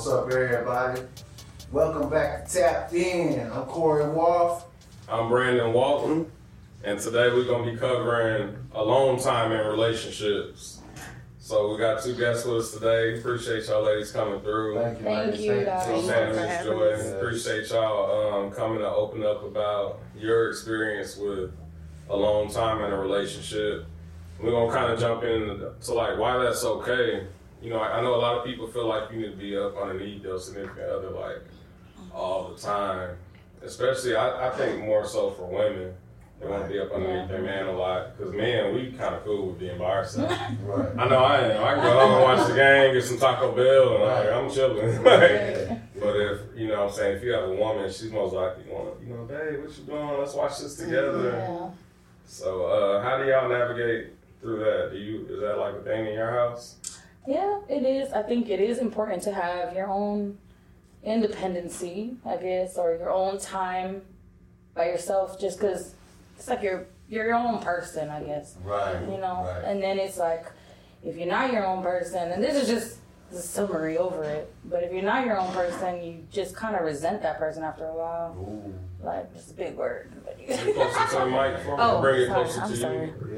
What's up, everybody? Welcome back to Tapp'd In. I'm Corey Wolf. I'm Brandon Walton, and today we're gonna be covering alone time in relationships. So we got two guests with us today. Appreciate y'all ladies coming through. Thank you, Thank ladies. you, Thank guys. You know what Thank you for having Joy. us. Appreciate y'all um, coming to open up about your experience with alone time in a relationship. We're gonna kind of jump into to like why that's okay. You know, I, I know a lot of people feel like you need to be up underneath their significant other like all the time. Especially, I, I think more so for women. They want to be up underneath their man a lot. Because man, we kind of cool with being by ourselves. Right. I know I am. I can go home and watch the game, get some Taco Bell, and like, I'm chilling. Like, but if you know, what I'm saying, if you have a woman, she's most likely going, you know, babe, what you doing? Let's watch this together. Yeah. So, uh, how do y'all navigate through that? Do you is that like a thing in your house? Yeah, it is. I think it is important to have your own independency, I guess, or your own time by yourself, just because it's like you're you're your own person, I guess. Right. You know, Right. and then it's like if you're not your own person, and this is just the summary over it. But if you're not your own person, you just kind of resent that person after a while. Ooh. Like it's a big word. But Get closer to the mic for me. Oh, Bring it sorry, closer I'm to sorry. you.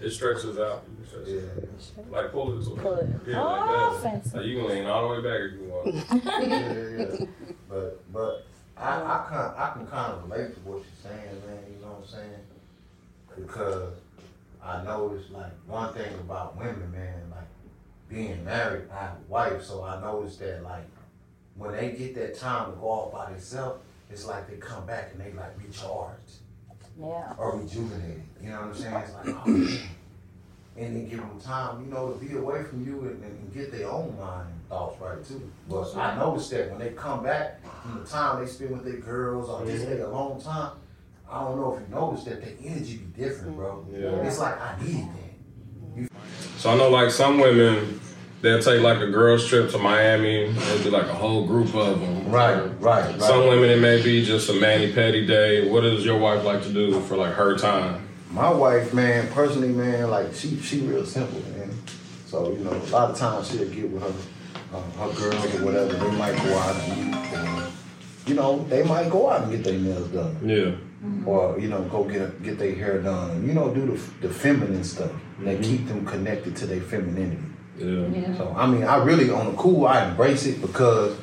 Yeah. It stretches out. You stretch Yeah. it. Like pull it to Pull it. Yeah, Oh, like that. fancy. Like, you can lean all the way back if you want. yeah, yeah. But but I I can I can kind of relate to what you're saying, man. You know what I'm saying? Because I noticed like one thing about women, man, like being married, I have a wife, so I noticed that like when they get that time to go off by themselves, it's like they come back and they like recharged Yeah. or rejuvenated. You know what I'm saying? It's like, oh, man. and then give them time, you know, to be away from you and, and get their own mind and thoughts right too. But I noticed that when they come back from the time they spend with their girls or just take a long time, I don't know if you noticed that the energy be different, bro. Yeah. It's like I need that. So I know like some women, they'll take like a girls trip to Miami. It'll be like a whole group of them. Right, right, right. Some women it may be just a mani pedi day. What does your wife like to do for like her time? My wife, man, personally, man, like she she real simple, man. So you know, a lot of times she'll get with her uh, her girls or whatever. They might go out and eat, or, you know, they might go out and get their nails done, Yeah. or you know, go get get their hair done. You know, do the the feminine stuff that keep them connected to their femininity. Yeah. Yeah. So I mean, I really on the cool, I embrace it because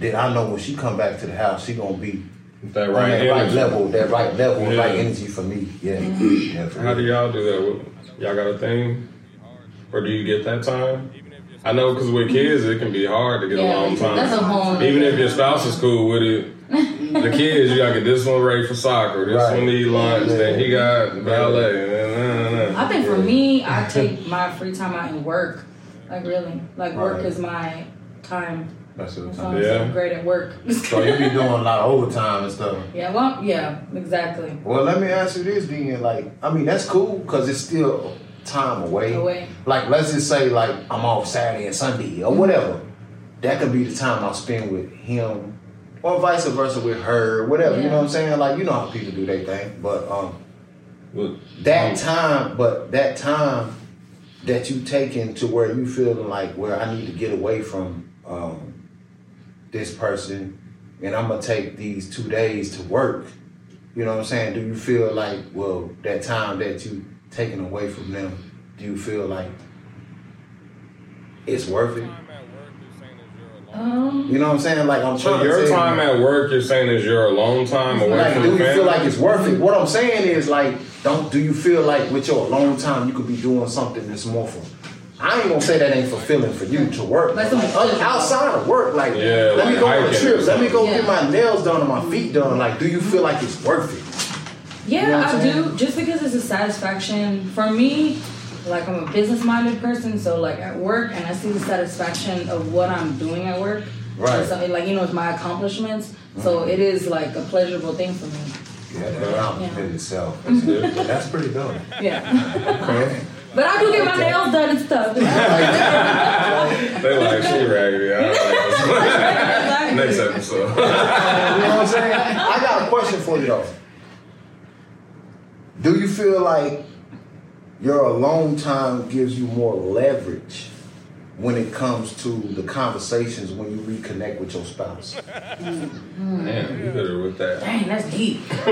then I know when she come back to the house, she gonna be That on right that right level, that right level, Yeah. right energy for me. Yeah, yeah. for How do y'all do that? Y'all got a thing? Or do you get that time? I know because with kids it can be hard to get Yeah, a long time. that's a whole- Even if your spouse is cool with it, the kids you gotta get this one ready for soccer, this Right. one need lunch, then he got ballet. and then, uh, uh, uh. I think for me, I take my free time out and work. Like really, like work is my time. That's what I'm So I'm Yeah. great at work. So you be doing a lot of overtime and stuff. yeah, well, yeah, exactly. Well, let me ask you this, then. Like, I mean, that's cool because it's still time away. Away. Like, let's just say, like, I'm off Saturday and Sunday or whatever. That could be the time I'll spend with him, or vice versa with her, whatever. You know what I'm saying? Like, you know how people do their thing, but um, But that time, but that time that you taking to where you feeling like where I need to get away from um, this person, and I'm gonna take these two days to work. You know what I'm saying? Do you feel like well that time that you taking away from them? Do you feel like it's worth it? Um, You know what I'm saying? Like I'm So trying your to time you, at work, you're saying is your alone time away like, from do the you family? feel like it's worth it? What I'm saying is like, don't do you feel like with your alone time you could be doing something that's more for? I ain't gonna say that ain't fulfilling for you to work. Like Like, something other- outside of work, like Yeah, let me like go on a hiking trip. Let me go something. get my nails done and my feet done. Like, do you feel like it's worth it? yeah, You know I'm I saying? do. Just because it's a satisfaction for me. Like I'm a business-minded person, so like at work, and I see the satisfaction of what I'm doing at work. Right. Or something like you know, it's my accomplishments. So mm-hmm. it is like a pleasurable thing for me. Yeah, that accomplishment Yeah. itself. Yeah. That's pretty dope. Yeah. But I do get my nails done and stuff. They like she raggedy. I like. Next episode. You know what I'm saying? I got a question for you though. Do you feel like your alone time gives you more leverage when it comes to the conversations when you reconnect with your spouse? Man, you better with that. Dang, that's deep. Yeah.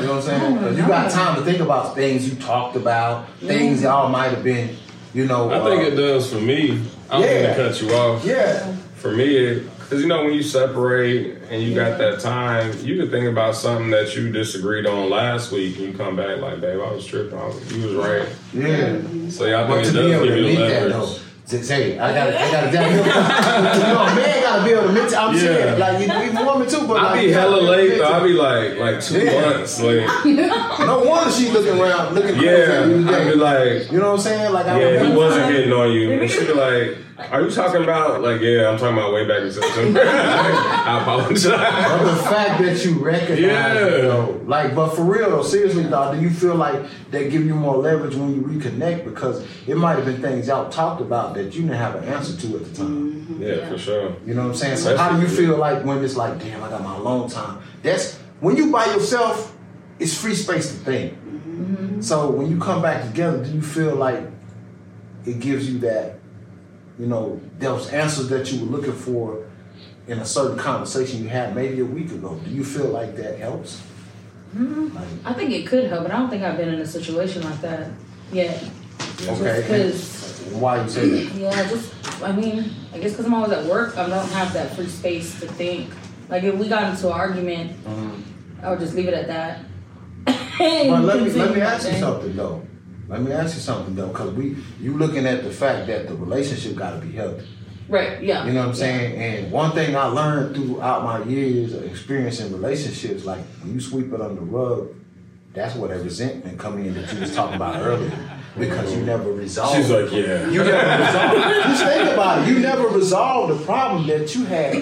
You know what I'm saying? 'Cause you got time to think about things you talked about, things y'all might have been, you know. I think uh, it does for me. I don't Yeah. mean to cut you off. Yeah. For me, because you know when you separate and you got that time, you could think about something that you disagreed on last week, and you come back like, "Babe, I was tripping. I was, you was right." Yeah. So yeah, But think it does give you leverage. say, I gotta, I gotta, you know, a man gotta be able to admit. I'm Yeah. saying, like, you even woman too, but I like, be hella late though. to- I be like like two Yeah. months late. No wonder she looking around, looking crazy Yeah, I day. be like, you know what I'm saying? Like, I yeah, he wasn't hitting on you, and she be like, "Are you talking about like yeah? I'm talking about way back in September." I apologize. But the fact that you recognize Yeah. it, though, like, but for real though, seriously, dog, do you feel like they give you more leverage when you reconnect because it might have been things y'all talked about that you didn't have an answer to at the time. Mm-hmm. Yeah, for sure. You know what I'm saying? So how do you feel like when it's like, damn, I got my alone time? That's when you by yourself, it's free space to think. Mm-hmm. So when you come back together, do you feel like it gives you that, you know, those answers that you were looking for in a certain conversation you had maybe a week ago? Do you feel like that helps? Mm-hmm. Like, I think it could help, but I don't think I've been in a situation like that yet. okay, Because why you say that? yeah, just I mean, I guess because I'm always at work, I don't have that free space to think. Like if we got into an argument, mm-hmm. I would just leave it at that. But let me let me ask you something though. Let me ask you something though, because we you looking at the fact that the relationship got to be healthy. Right? Yeah. You know what I'm saying? And one thing I learned throughout my years of experience in relationships, like when you sweep it under the rug, that's where that resentment come in that you was talking about earlier. Because you never resolved. She's like, yeah. You never resolved. Just think about it. You never resolved the problem that you had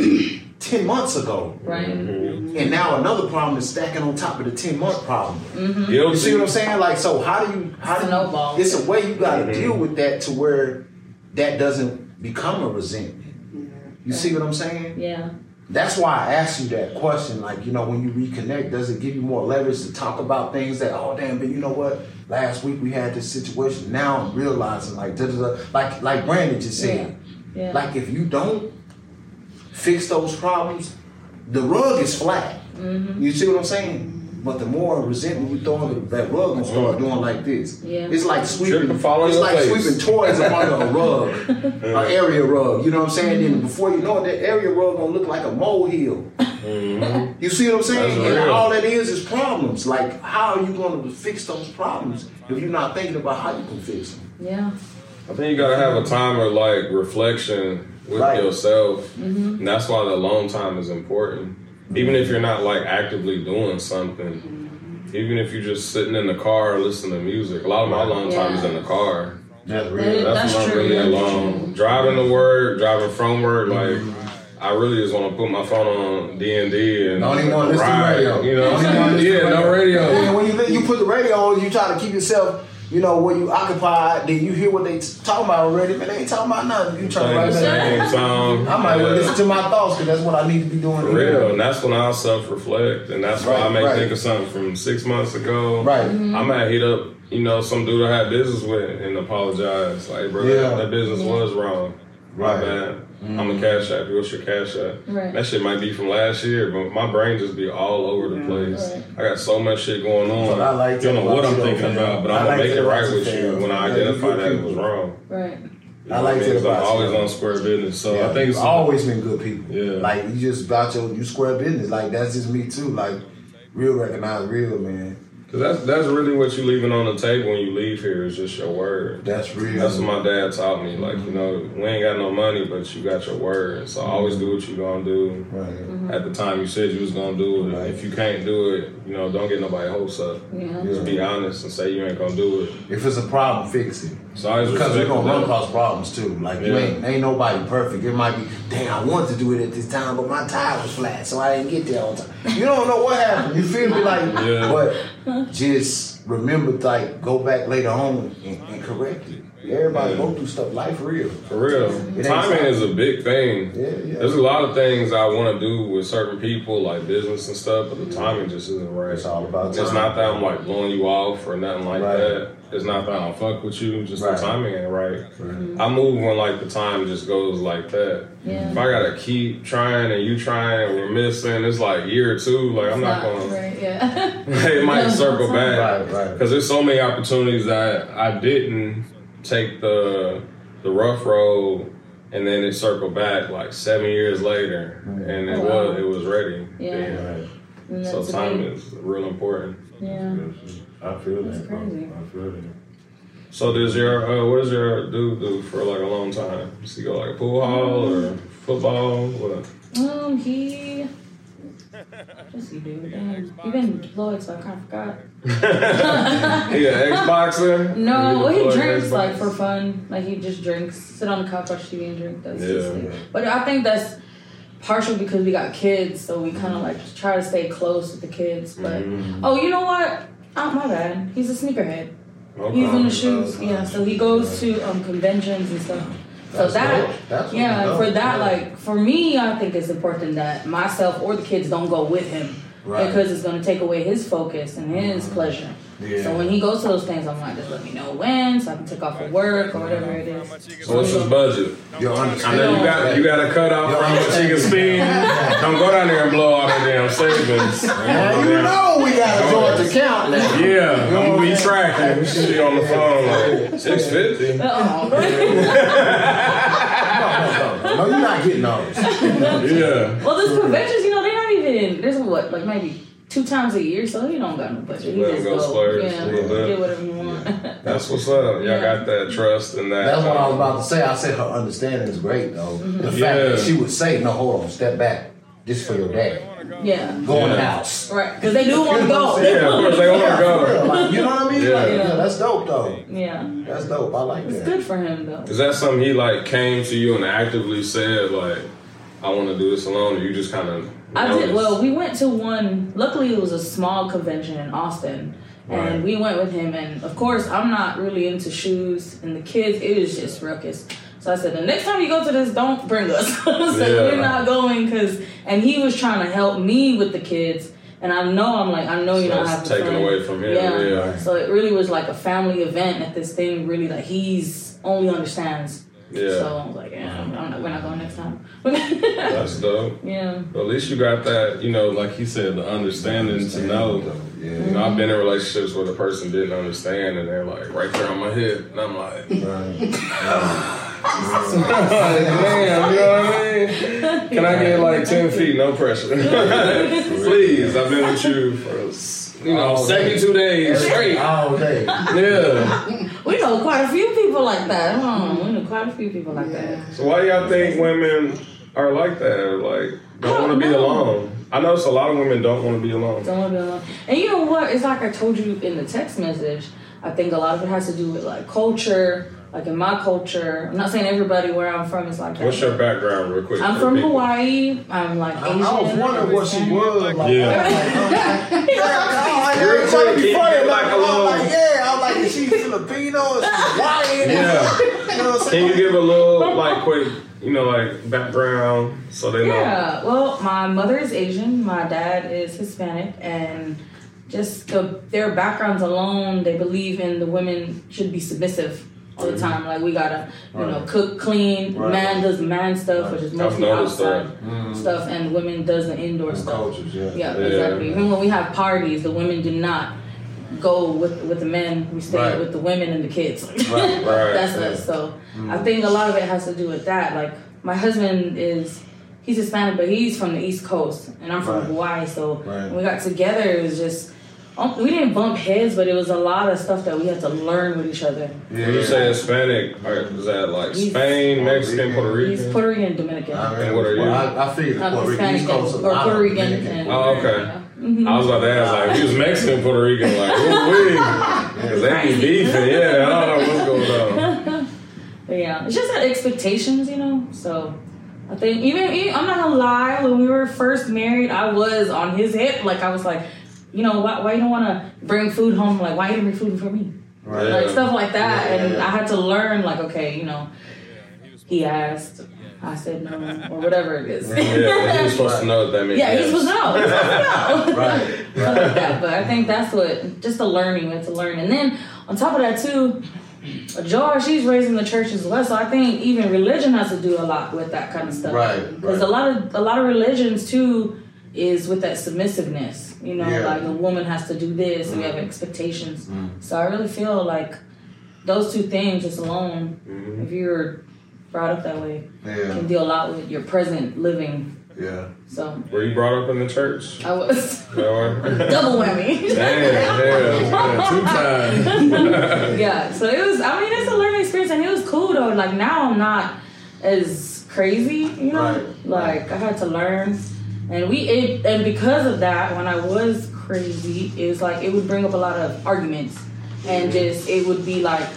ten months ago, Right. Mm-hmm. And now another problem is stacking on top of the ten month problem. Mm-hmm. You see what I'm saying? Like, so how do you? How do you, Snowball. It's a way you got to deal with that to where that doesn't become a resentment. You see what I'm saying? Yeah. That's why I asked you that question. Like, you know, when you reconnect, does it give you more leverage to talk about things that, oh damn, but you know what? Last week we had this situation. Now I'm realizing, like, da, da, da. like, like Brandon just said, Yeah. like if you don't fix those problems, the rug is flat. Mm-hmm. You see what I'm saying? But the more resentment you throw in, that rug gonna start doing like this. Yeah. It's like sweeping. Trip and it's like face. sweeping toys up under a rug, an area rug. You know what I'm saying? Then before you know it, that area rug gonna look like a molehill. You see what I'm saying? That's And real. all that is is problems. Like, how are you going to fix those problems if you're not thinking about how you can fix them? Yeah. I think you gotta have a time of like reflection with Right. yourself, Mm-hmm. and that's why the alone time is important. Even if you're not like actively doing something, even if you're just sitting in the car listening to music. A lot of my alone time is in the car. That's That is- That's, That's when I'm true, really yeah. alone. Driving to work, driving from work, like. I really just want to put my phone on D and D and Don't even want to listen to radio. You know, Don't what even I'm wanna saying? listen yeah, no radio. And when you you put the radio on, you try to keep yourself, you know, where you occupied. Then you hear what they t- talking about already, man. they ain't talking about nothing. You try to Playing write the that. same song. I might well listen to my thoughts because that's what I need to be doing. For real, and that's when I'll self-reflect, and that's why I may right. think of something from six months ago. Right. I mm-hmm. might hit up, you know, some dude I had business with and apologize, like, bro, Yeah. that business was wrong. My Right. bad. I'm a mm. cash app. What's your cash app? Right. That shit might be from last year, but my brain just be all over the place. I got so much shit going on. But I like you don't know what I'm thinking though, about, but fam. I'm I gonna like make it right about you, with you when I identify that it was wrong. Right. You I like what that mean? 'Cause I'm about you, always on square business, so Yeah, I think you've it's always been good people. Yeah. Like you just about your you square business. Like that's just me too. Like real recognize real man. Cause that's that's really what you leaving on the table when you leave here is just your word. That's real. That's what my dad taught me. Like you know, we ain't got no money, but you got your word. So mm-hmm. always do what you gonna do. Right. Mm-hmm. At the time you said you was gonna do it. If you can't do it, you know, don't get nobody hopes up. Yeah. Just be honest and say you ain't gonna do it. If it's a problem, fix it. Just Because we're gonna run across problems too. Like you ain't ain't nobody perfect. It might be, dang, I wanted to do it at this time, but my tire was flat, so I didn't get there on time. You don't know what happened. You feel me? Like, Yeah. but just remember, like, go back later on and, and correct it. Everybody Yeah. go through stuff. Life real. For real. It ain't Timing so- is a big thing. Yeah, yeah. There's a lot of things I want to do with certain people, like business and stuff, but the timing just isn't right. It's all about It's not that I'm like blowing you off or nothing like Right. that. It's not that I don't fuck with you, just Right. the timing ain't right. I move when like the time just goes like that. Yeah. If I gotta keep trying and you trying and we're missing, it's like year or two. Like I'm not, Not gonna. right, yeah. it might No, circle it's back. Right, right. Because there's so many opportunities that I didn't take the the rough road, and then it circled back like seven years later, and it Oh, wow. was it was ready. Yeah. then. Right. And So that's time big- is real important. Yeah. I feel That's that. bro. crazy. I feel that. So does your uh, what does your dude do for like a long time? Does he go like a pool hall or football? What? Um, he. What's he do? Damn. He been deployed, so I kind of forgot. he an Xboxer? No, well, he drinks Xbox? like for fun. Like he just drinks, sit on the couch, watch TV, and drink. That's just Yeah. it. But I think that's partial because we got kids, so we kind of like try to stay close with the kids. But Mhm. oh, you know what? Oh my bad. He's a sneakerhead. Okay. He's in the shoes. Yeah, so he goes to um conventions and stuff. So that dope. That's yeah, and for that, Yeah. like for me, I think it's important that myself or the kids don't go with him Right. because it's gonna take away his focus and his mm-hmm. pleasure. Yeah. So when he goes to those things, I'm like, just let me know when, so I can take off of work or whatever it is. So what's his budget? You I understand? know you got you got to cut off Yo, from what you can spend. Don't go down there and blow all that damn savings. Now you know we got a joint account now. Yeah, I'm gonna be tracking shit on the phone like six fifty. No, no, no, you're not getting those. Yeah. well, those conventions, you know, they're not even. There's what, like maybe two times a year, so he don't got no budget. He Let him just go go, splurge yeah, a little bit. get whatever you want. That's what's up. Y'all Yeah. got that trust and that. That's what I was about to say. I said her understanding is great though. Mm-hmm. The fact Yeah. that she would say, "No, hold on, step back. This for your dad. yeah, Go in the house." right, because they do want to go. Yeah, of course they want Yeah, to go. Like, you know what I mean? Yeah. Like, Yeah. yeah, that's dope though. Yeah, That's dope. I like it's that. good for him though. Is that something he like came to you and actively said like, I want to do this alone, or you just kind of? I did well. We went to one. Luckily, it was a small convention in Austin, and we went with him. And of course, I'm not really into shoes, and the kids. It was just ruckus. So I said, the next time you go to this, don't bring us. so Yeah. we're not going because. And he was trying to help me with the kids, and I know I'm like I know So not it's having taken fun. away from him. Yeah. Yeah. So it really was like a family event at this thing. Really, that he's only understands. Yeah. So eh, I was like, yeah, I'm not, we're not going next time. That's dope. yeah. But at least you got that, you know, like he said, the understanding to know. Yeah. You know, I've been in relationships where the person didn't understand, and they're like right there on my head. and I'm like, Right. damn, you know what I mean? Can I get like ten feet, no pressure? Please, I've been with you for you know seventy-two days straight. All day. Yeah. We know quite a few people like that. Huh? We know quite a few people like that. So why do y'all think women are like that? Like don't want to be oh, know. alone. I notice a lot of women don't want to be alone. Don't wanna be alone. And you know what? It's like I told you in the text message. I think a lot of it has to do with like culture. Like in my culture, I'm not saying everybody where I'm from is like that. What's your background, real quick? I'm from people? Hawaii. I'm like I, Asian. I was wondering what she was. Like, Yeah. Like, yeah, Real everybody quick, be can you funny give about like it. a I'm like, yeah, I'm like, is she Filipino? Is she Hawaiian? Yeah. You know what I'm Can you give a little like quick, you know, like background so they know? Yeah. Well, my mother is Asian. My dad is Hispanic, and just the, their backgrounds alone, they believe in the women should be submissive all the time. Like we gotta, you know, cook, clean. Right. Man does man stuff, which is I've mostly noticed outside Mm. stuff, and women does the indoor Them stuff. cultures, yeah. Yeah, Yeah. exactly. Even when we have parties, the women do not go with with the men. We stay Right. with the women and the kids. Right, right. That's us. So I think a lot of it has to do with that. Like my husband is he's Hispanic, but he's from the East Coast, and I'm from Right. Hawaii. So Right. when we got together, it was just um, we didn't bump heads, but it was a lot of stuff that we had to learn with each other. When you say Hispanic, or is that like He's- Spain, Mexican, Puerto Rican? He's Rican? Puerto Rican, Dominican. I And what are you? Well, I, I figured I'm Puerto Rican, Hispanic East Coast, or Puerto Rican. And, Oh, okay. yeah. Mhm. I was about to ask, like, if he was Mexican, Puerto Rican, like, who we? Because they be beefing, yeah, I don't know what's going on. But yeah, it's just that expectations, you know. So I think even, even I'm not gonna lie, when we were first married, I was on his hip. Like I was like, you know, why, why you don't want to bring food home? Like why you didn't bring food for me? Right. like stuff like that. Yeah. And I had to learn, like, okay, you know, he asked, I said no, or whatever it is. Yeah, he's supposed to know that means. Yeah, he's supposed to know. Supposed to know. Right, like that. But I think that's what just the learning, have to learn. And then on top of that too, Jar, she's raising the church as well. So I think even religion has to do a lot with that kind of stuff. Right, Because right. a lot of a lot of religions too is with that submissiveness. You know, Yeah. like a woman has to do this, and we have mm-hmm. expectations. Mm-hmm. So I really feel like those two things just alone, mm-hmm. if you're brought up that way, Yeah, can deal a lot with your present living. yeah. So Were you brought up in the church? I was double whammy. Damn, yeah, two times. yeah, so it was. I mean, it's a learning experience, and it was cool though. Like now, I'm not as crazy, you know. Right. Like I had to learn, and we it and because of that, when I was crazy, it was like it would bring up a lot of arguments, and mm-hmm. just it would be like.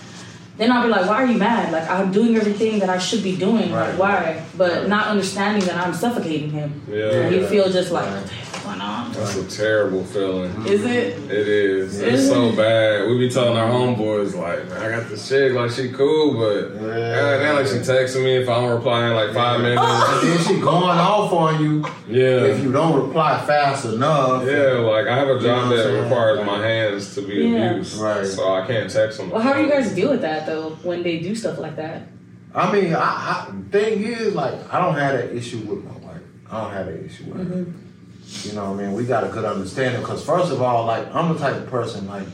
Then I'll be like, why are you mad? Like I'm doing everything that I should be doing. Right. Like why? But not understanding that I'm suffocating him. Yeah, And you feel just like, what the heck's going on? that's a terrible feeling. Is it? It is. It's so bad. We be telling our homeboys like, man, I got this chick, like she cool, but Yeah. God damn, like she texting me if I don't reply in like five minutes. And then she going off on you Yeah. if you don't reply fast enough. Yeah, like I have a job You know that saying? requires my hands to be Yeah. abused, Right. so I can't text them. Well, how do you guys deal with that though when they do stuff like that? I mean, I, I thing is, like, I don't have that issue with my wife. I don't have that issue with her. Mm-hmm. You know what I mean? We got a good understanding. Because, first of all, like, I'm the type of person, like,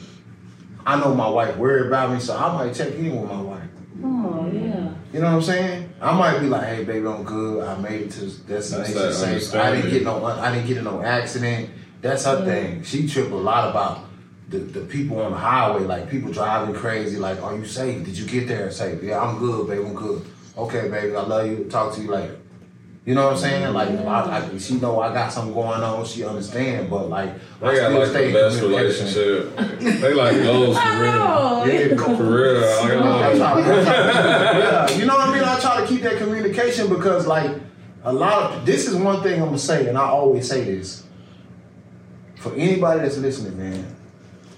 I know my wife worried about me, so I might check in with my wife. Oh yeah. You know what I'm saying? I might be like, "Hey, baby, I'm good. I made it to destination that safe. I didn't get no, I didn't get in no accident." That's her thing. She trip a lot about the, the people on the highway, like people driving crazy. Like, "Are you safe? Did you get there safe?" Yeah, I'm good, baby. I'm good. Okay, baby, I love you. Talk to you later. You know what I'm saying? Like, if I, I, she know I got something going on. She understand, but like, I They got still like stay the best relationship. they like goals for real. Oh, Yeah, For real. I I'm try- like, I try- yeah, you know what I mean? I try to keep that communication because, like, a lot of this is one thing I'm gonna say, and I always say this for anybody that's listening, man.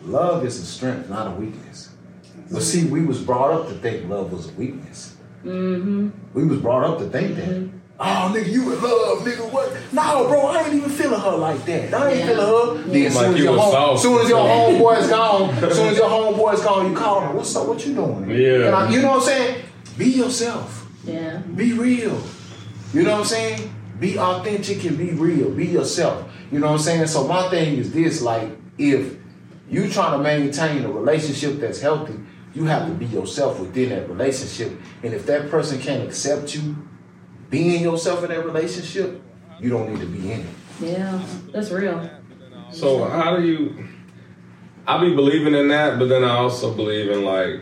Love is a strength, not a weakness. But see, we was brought up to think love was a weakness. Mm-hmm. We was brought up to think that. Oh, nigga, you in love, nigga. What? No, bro, I ain't even feeling her like that. I ain't Yeah. feeling her. Then, Like soon as your home, soft. soon as your homeboy's gone, as soon as your homeboy's gone, you call her. What's up? What you doing? Yeah. And I- you know what I'm saying? Be yourself. Yeah. Be real. You know what I'm saying? Be authentic and be real. Be yourself. You know what I'm saying? So my thing is this: like, if you trying to maintain a relationship that's healthy, you have to be yourself within that relationship. And if that person can't accept you being yourself in that relationship, you don't need to be in it. Yeah. That's real. So how do you? I be believing in that, but then I also believe in like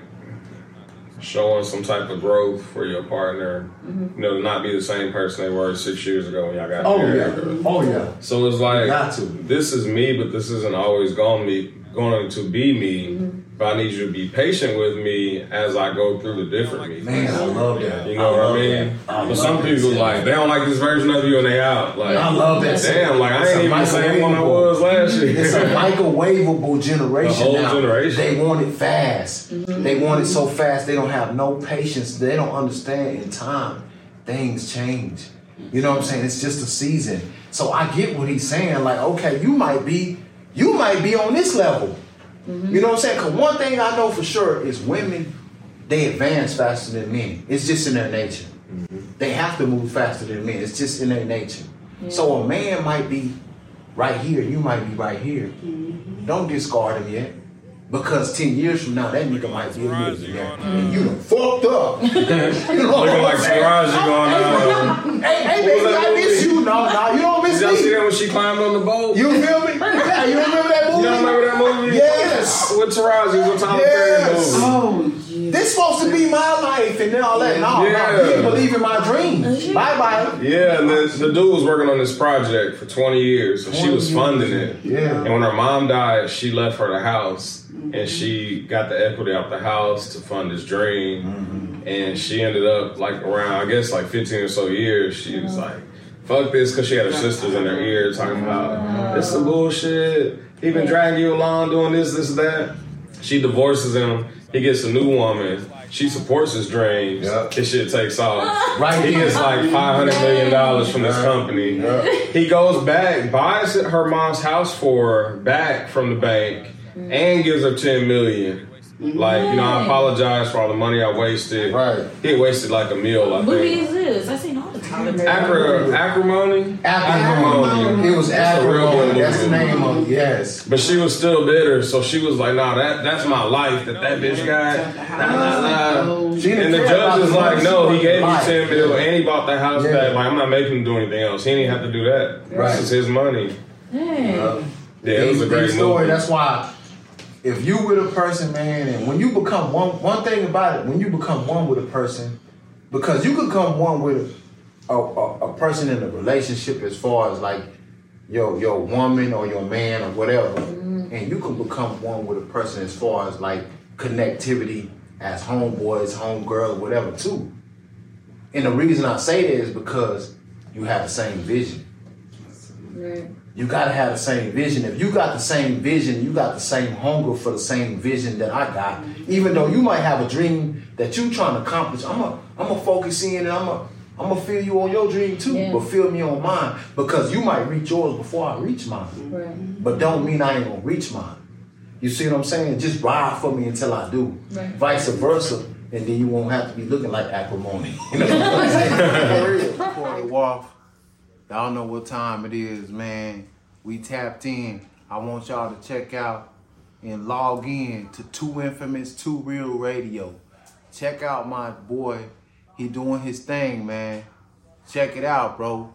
showing some type of growth for your partner. Mm-hmm. You know, to not be the same person they were six years ago when y'all got Oh married. yeah. Oh yeah. So it's like Got to. this is me, but this isn't always going to be going to be me. Mm-hmm. But I need you to be patient with me as I go through the different me. Man, I love that. You know what I mean? that. I But some that. people like they don't like this version of you and they out. Like I love that. Damn, like I It's ain't a even the same one I was last year. It's a microwavable generation The whole now. generation. They want it fast. Mm-hmm. They want it so fast. They don't have no patience. They don't understand in time things change. You know what I'm saying? It's just a season. So I get what he's saying. Like, okay, you might be, you might be on this level. Mm-hmm. You know what I'm saying? Cause one thing I know for sure is women, they advance faster than men. It's just in their nature. Mm-hmm. They have to move faster than men. It's just in their nature. So a man might be right here, you might be right here. Mm-hmm. Don't discard him yet. Because 10 years from now, that nigga might be a millionaire. And you done fucked up. you know Looking like Taraji going on. Hey, hey, baby, I miss you. No, no, you don't miss Did y'all see that when she climbed on the boat? You feel me? Yeah, you remember that movie? You don't remember that movie? Yes. With Taraji, with Tyler Yes. Perry movie. Oh, geez. This supposed to be my life and then all that. No, no, Yeah. you didn't believe in my dreams. Bye bye. Yeah, and the, the dude was working on this project for 20 years, so she was funding it. Yeah. And when her mom died, she left her the house, and she got the equity out the house to fund his dream. Mm-hmm. And she ended up like around, I guess, like 15 or so years. She was like, "Fuck this," because she had her sisters in her ear talking about this some bullshit. He been dragging you along doing this, this, that. She divorces him, He gets a new woman. She supports his dreams. Yep. His shit takes off. Right He gets like five hundred million dollars from this company. Yeah. He goes back, buys her mom's house for her back from the bank, and gives her ten million. Like, you know, I apologize for all the money I wasted. Right. He wasted like a meal, I Movie think. is this? I seen all the time. Acro, acrimony? Acrimony. It was That's a real acrimony. That's the name of it. Yes. But she was still bitter, so she was like, "Nah, that that's my life that that bitch got." Nah, nah, nah. She didn't And the judge is like, "No, he gave me life. ten mil and he bought the house Yeah. back. Like, I'm not making him do anything else. He didn't have to do that. Right. This is his money." Dang. Yeah, it was a great big story. movie. That's why if you with a person, man, and when you become one, one thing about it, when you become one with a person, because you could come one with a, a, a person in a relationship as far as like your your woman or your man or whatever, mm-hmm. and you can become one with a person as far as like connectivity as homeboys, homegirls, whatever too. And the reason I say that is because you have the same vision. Right. You gotta have the same vision. If you got the same vision, you got the same hunger for the same vision that I got. Even though you might have a dream that you trying to accomplish, I'm a I'm a focus in and I'm a I'm gonna feel you on your dream too, Yeah. but feel me on mine because you might reach yours before I reach mine. Right. But don't mean I ain't gonna reach mine. You see what I'm saying? Just ride for me until I do. Right. Vice versa, and then you won't have to be looking like acrimony. You know what I'm saying? For real. Before they walk, Y'all know what time it is, man. We tapped in. I want y'all to check out and log in to Two Infamous, Two Real Radio. Check out my boy. He doing his thing, man. Check it out, bro.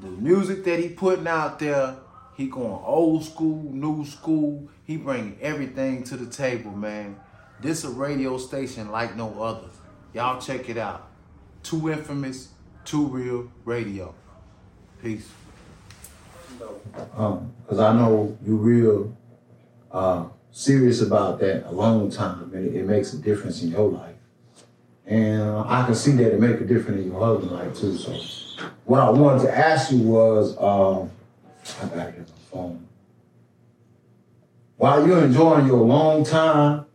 The music that he putting out there, he going old school, new school. He bringing everything to the table, man. This a radio station like no other. Y'all check it out. Too Infamous, Two Real Radio. Peace. Um, cause I know you real uh, serious about that a long time, and it, it makes a difference in your life. And I can see that it make a difference in your husband's life too. So, what I wanted to ask you was, um, I gotta get my phone. While you're enjoying your long time,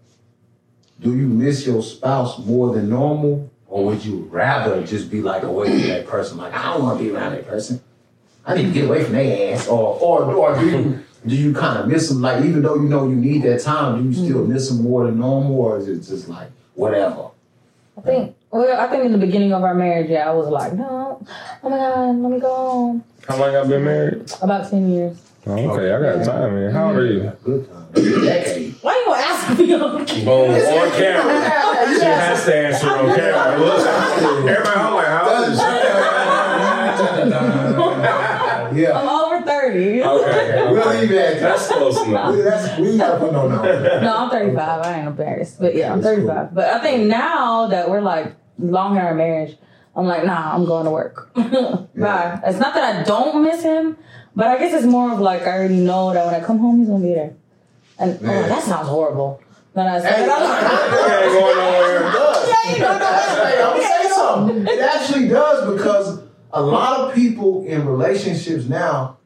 do you miss your spouse more than normal, or would you rather just be like away from that person? Like I don't want to be around that person. I need to get away from their ass. Or or or do you do you kind of miss them? Like even though you know you need that time, do you still miss them more than normal, or is it just like whatever? I think. Well, I think in the beginning of our marriage, yeah, I was like, no, oh my god, let me go home. How long y'all been married? About ten years. Oh, okay, I got time, man. How old are you? Good time. Decade. Why you gonna ask me? Boom, on camera. She has to answer on camera. Look, everybody, I'm like, how old is Yeah. I'm over thirty. Okay, We'll leave it at that's that. close enough. We, that's, we gotta put no number. No, I'm 35. I ain't embarrassed. But yeah, I'm That's cool. 35. But I think now that we're like long in our marriage, I'm like, nah, I'm going to work. Bye. It's not that I don't miss him, but I guess it's more of like I already know that when I come home, he's gonna be there. And oh, Yeah. oh, that sounds horrible. Then I said, Hey, I'm like, You ain't going nowhere. It does. Hey, I'm gonna say something. It actually does because a lot of people in relationships now,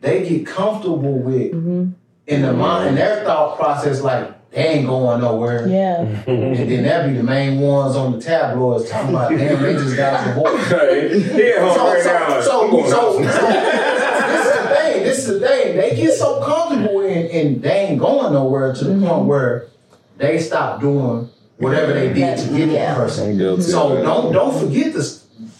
they get comfortable with mm-hmm. in the mind in their thought process like they ain't going nowhere. yeah. And then that be the main ones on the tabloids talking about damn they just got a divorce. Hey, he at home So, right so, now. So, so, so, this is the thing. This is the thing. They get so comfortable and, and they ain't going nowhere to the mm-hmm. point where they stop doing whatever they did to get that person. So don't don't forget to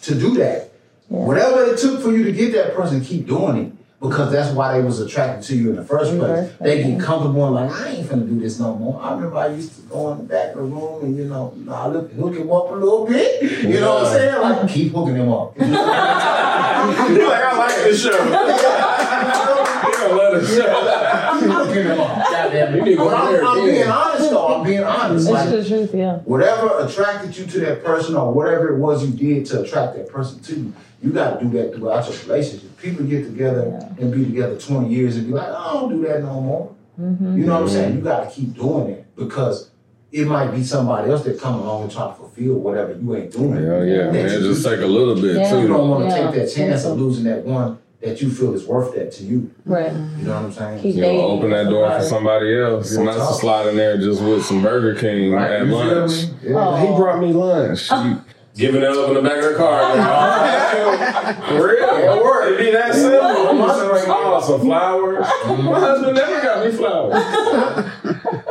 to do that. Whatever it took for you to get that person, keep doing it. Because that's why they was attracted to you in the first In the place. They get comfortable and like, I ain't finna do this no more. I remember I used to go in the back of the room and you know, you know I look hook him up a little bit. You know what I'm saying? Like keep hooking him up. You're like, I like this show. you don't let it show. Keep hooking him up. Goddamn it. But I'm, there I'm being honest though. I'm being honest. It's Like the truth, yeah. whatever attracted you to that person or whatever it was you did to attract that person to you, you got to do that throughout your relationship. People get together and be together 20 years and be like, I don't do that no more. Mm-hmm. You know what I'm saying? You got to keep doing it because it might be somebody else that come along and try to fulfill whatever you ain't doing. Yeah, yeah, man. you- Just take a little bit Yeah. You too. don't want to Yeah. take that chance of losing that one that you feel is worth that to you. Right. You know what I'm saying? Keep You know, open that door for somebody else. Real And that's to slide in there just with some Burger King Right, at you lunch. Yeah. Oh. He brought me lunch. You giving it up in the back of the car. For real? Yeah, work. It be that simple. My husband Oh, some flowers. My husband never got me flowers.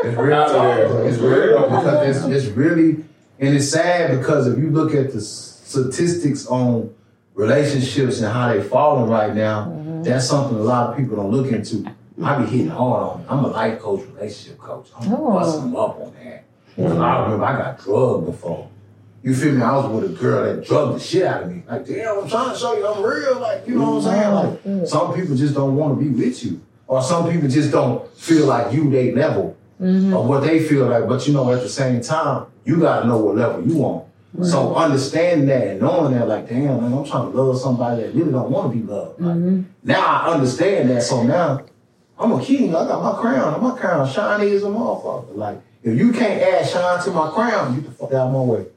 It's real Out of there. It's real because it's, it's really, and it's sad because if you look at the statistics on relationships and how they're falling right now, mm-hmm. that's something a lot of people don't look into. I be hitting hard on. it. I'm a life coach, relationship coach. I'm Oh. busting them up on that. Because I remember I got drugged before. You feel me? I was with a girl that drugged the shit out of me. Like, damn, I'm trying to show you I'm real. Like, you know what I'm saying? Like, mm-hmm. some people just don't want to be with you. Or some people just don't feel like you they level mm-hmm. of what they feel like. But you know, at the same time, you gotta know what level you on. So understanding that and knowing that, like, damn, man, I'm trying to love somebody that really don't want to be loved. Like, mm-hmm. Now I understand that. So now I'm a king. I got my crown. and My crown shiny as a motherfucker. Like, if you can't add shine to my crown, you the fuck out of my way.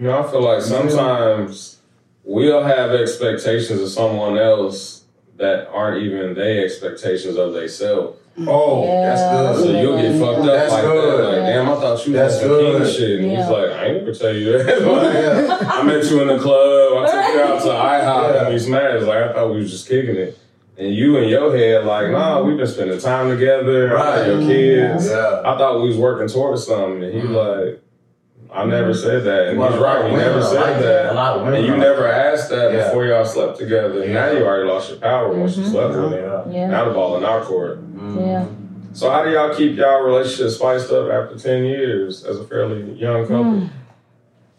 You know, I feel like sometimes we'll have expectations of someone else that aren't even their expectations of themselves. Oh, Yeah. that's good. So you'll get fucked up That's like good. that. Like, damn, I thought you That's was some king shit. And Yeah. he's like, I ain't never tell you that. Like, Yeah. I met you in the club. I took you out to IHOP Yeah. and we smashed. Like, I thought we was just kicking it. And you in your head, like, nah, we've been spending time together. I got Right. your kids. Yeah. I thought we was working towards something. And he Mhm. like, I never said that. And Well, he's right. of He women never said like that. A lot of women And you never asked that Yeah. before y'all slept together. Yeah. Now you already lost your power once you Mhm. slept with him. Yeah. Yeah. Now the ball in our court. Yeah. So how do y'all keep y'all relationship spiced up after ten years as a fairly young couple? Hmm.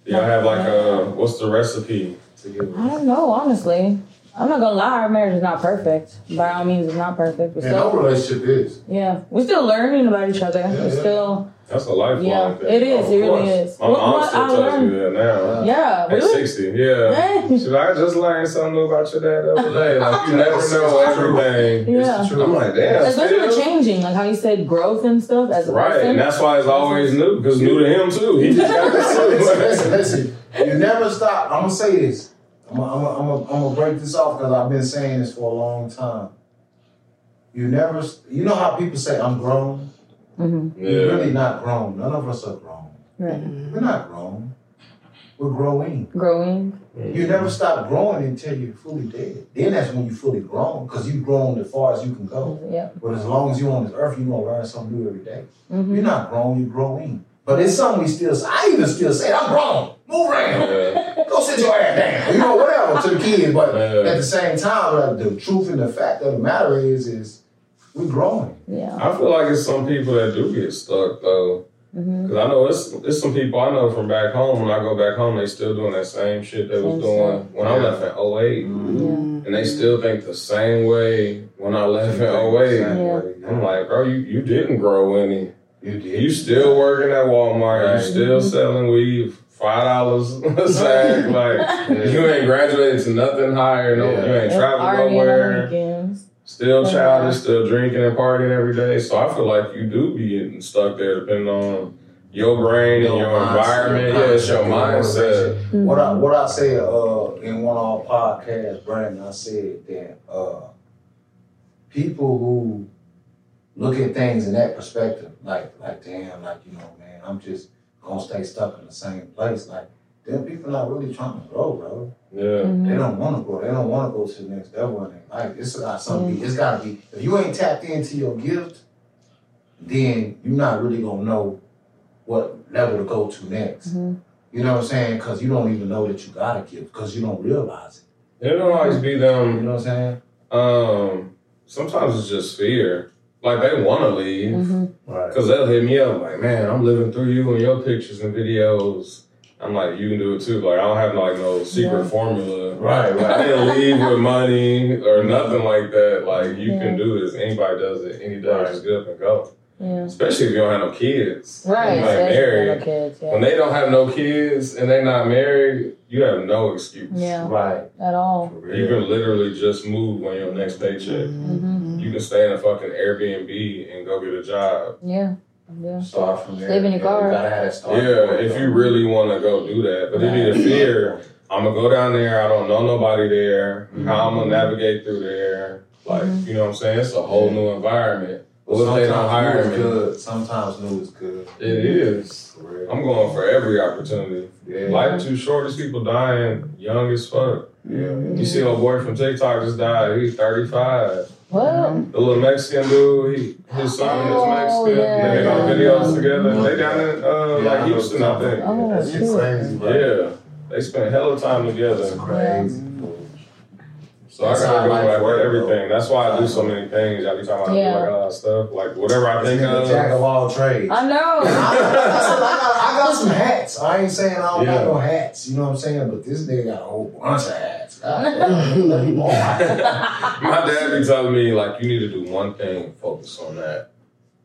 Do y'all have like a what's the recipe to get? I don't know, honestly. I'm not gonna lie, our marriage is not perfect. By all means, it's not perfect. We're And no still, relationship is. yeah, we're still learning about each other. Yeah, We're yeah. still, That's a lifelong Yeah, thing. it is. Of It really is. My What- mom what still I tells learned- me that now. yeah, At really. sixty, yeah. Dang. She's like, I just learned something new about your dad the other day. Like you never know everything. Yeah. I'm like, damn. Especially with still? changing, like how you said growth and stuff as a Right, person. and that's why it's always new because new to him too. He just got listen, this listen, listen, listen. You never stop. I'm gonna say this. I'm gonna, I'm I'm I'm gonna break this off because I've been saying this for a long time. You never. You know how people say I'm grown. Hmm You're really not grown. None of us are grown. Right. We're not grown. We're growing. Growing. You never stop growing until you're fully dead. Then that's when you're fully grown because you've grown as far as you can go. Yeah. But as long as you're on this earth, you're gonna learn something new every day. hmm You're not grown, you're growing. But it's something we still say. I even still say, I'm grown. Move around. Yeah. Go sit your ass down. You know, whatever to the kids. But Yeah. at the same time, like, the truth and the fact of the matter is, is we're growing. Yeah. I feel like it's some people that do get stuck though. hmm Cause I know it's it's some people I know from back home. When I go back home, they still doing that same shit they was doing stuff. when I left in 08. Yeah. and they still think the same way when I left in 08. Yeah. I'm like, bro, you, you didn't grow any. You did. You still working at Walmart. Right. You still selling weed, five dollars a sack. like you ain't graduated to nothing higher. No, Yeah. you ain't traveled traveling partying nowhere. Weekends. Still Yeah. childish, still drinking and partying every day. So I feel like you do be getting stuck there, depending on your brain and Your your mindset, environment. Yeah, it's your mindset. What I what I said uh, in one of our podcasts, Brandon, I said that uh, people who look at things in that perspective, like like damn, like you know, man, I'm just gonna stay stuck in the same place. Like them people not really trying to grow, bro. Yeah. Mhm. They don't want to grow. They don't want to go to the next level in their life. It's got something. It's got to be. If you ain't tapped into your gift, then you're not really gonna know what level to go to next. Mhm. You know what I'm saying? Because you don't even know that you got a gift because you don't realize It It don't always be it. them You know what I'm saying? Um, sometimes it's just fear. Like they want to leave Mhm. Right. because they'll hit me up like, "Man, I'm living through you and your pictures and videos." I'm like, "You can do it too." Like I don't have like no secret Yeah. formula. Right, right. I didn't leave with money or nothing like that. Like you Yeah. can do this. Anybody does it any day. Right. Just get up and go. Yeah. Especially if you don't have no kids. Right. Like especially married. for kids. Yeah. When they don't have no kids and they not married, you have no excuse. Yeah. Right. At all. You can literally just move on your next paycheck. hmm You can stay in a fucking Airbnb and go get a job. Yeah. Yeah. Start from there. Live in your car. Gotta have start. Yeah, if you really want to go do that. But it be the fear. I'm gonna go down there. I don't know nobody there. How I'm gonna mm-hmm. navigate through there? Like, mm-hmm. you know what I'm saying? It's a whole new environment. What if they don't Sometimes hire new is me? good. Sometimes new is good. It is. I'm going for every opportunity. Yeah. Life too short. These people dying young as fuck. Yeah. You see, old boy from TikTok just died. He's 35. What? The little Mexican dude, he, his son is Oh, Mexican. yeah, they got yeah, videos yeah. together. They down in uh, Yeah, like know Houston, I think. Oh, That's crazy. Yeah, they spent hell of time together. That's crazy. So I gotta go life back work, everything. That's why I do so many things. Every time I Yeah. do like a lot of stuff, like whatever I think nigga of. jack of all trades. I know. I, got, I got some hats. I ain't saying I don't Yeah. got no hats. You know what I'm saying? But this nigga got a whole bunch of hats. God damn, let me borrow. My dad be telling me like you need to do one thing, focus on that,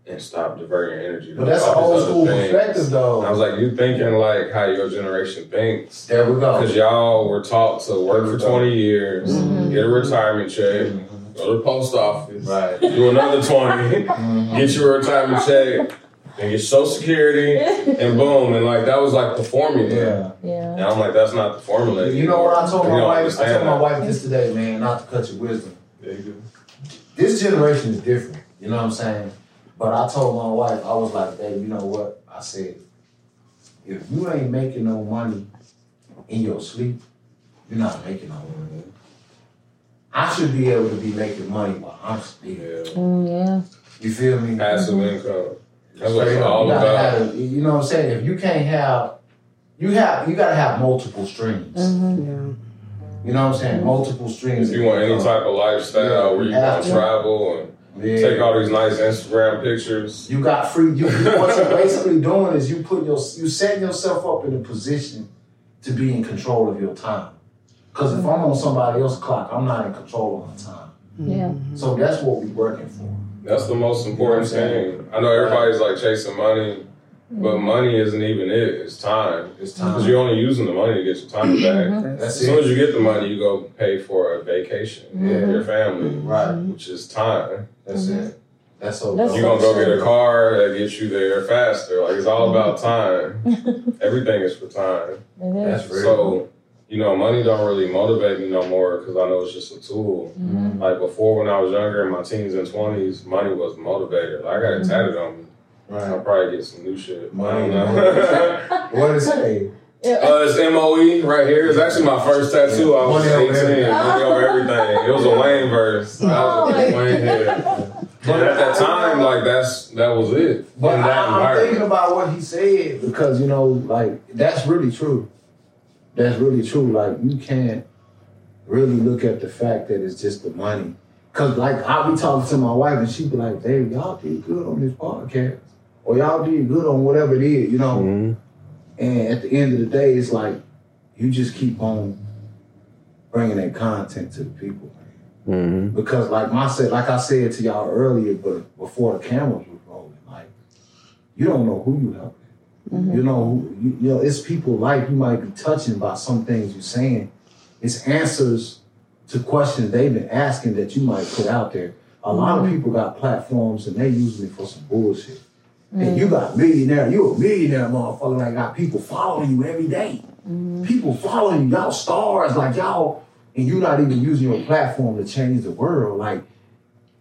and stop diverting your energy. But that's an old school things. perspective, though. I was like, you thinking like how your generation thinks. there we go. Because y'all were taught to work for 20 years, Mhm. get a retirement check, Mhm. go to the post office, Right. do another 20, Mhm. get your retirement check, and get Social Security, and boom. And like that was like the formula. Yeah. yeah. And I'm like, that's not the formula. You know what I told You my wife? I understand told my wife this today, man, not to cut your wisdom. There you go. This generation is different. You know what I'm saying? But I told my wife, I was like, hey, you know what? I said, if you ain't making no money in your sleep, you're not making no money. I should be able to be making money while I'm sleeping. Yeah. Mm, yeah. You feel me? Passive income. That's what Straight it's up, all you about. have- you know what I'm saying? If you can't have, you have, you gotta have multiple streams. Mm-hmm. You know what I'm saying? Multiple streams. If you want any type of lifestyle where you Yeah. can travel and Yeah. take all these nice Instagram pictures. You got free. You, what you're basically doing is you put your you setting yourself up in a position to be in control of your time. Because if I'm on somebody else's clock, I'm not in control of my time. Yeah. So that's what we're working for. That's the most important You know thing. I know everybody's like chasing money. But mm-hmm. money isn't even it. It's time. It's time. Because time. you're only using the money to get your time mm-hmm. back. That's As soon as you get the money, you go pay for a vacation Yeah. with mm-hmm. your family, Right. which is time. That's it. That's so. That's You're dope. gonna go get a car that gets you there faster. Like it's all about time. Everything is for time. It is. That's real. So, you know, money don't really motivate me no more because I know it's just a tool. Mhm. Like before, when I was younger in my teens and twenties, money was motivated. Like, I got it tatted on me. I'll probably get some new shit. Money. don't. What is it? Yeah. uh, it's M O E right here. It's actually my first tattoo. I was Money over 18. everything. Money over everything. It was a Wayne verse. I Oh was my a Wayne head. But at that time, like that's that was it. But that I, I'm thinking about what he said because you know, like that's really true. That's really true. Like you can't really look at the fact that it's just the money. Cause like I'll be talking to my wife and she'd be like, "Baby, y'all did good on this podcast, or y'all did good on whatever it is," you know. Mm-hmm. And at the end of the day, it's like you just keep on bringing that content to the people. Mm-hmm. Because like my said, like I said to y'all earlier, but before the cameras were rolling, like you don't know who you helping. Mhm. You know, who- you, you know, it's people life you might be touching by some things you're saying. It's answers to questions they've been asking that you might put out there. A lot of people got platforms and they use me for some bullshit. And you mm. got millionaire, you a millionaire motherfucker that got people following you every day. Mm. People following you, y'all stars, like y'all, and you're not even using your platform to change the world. Like,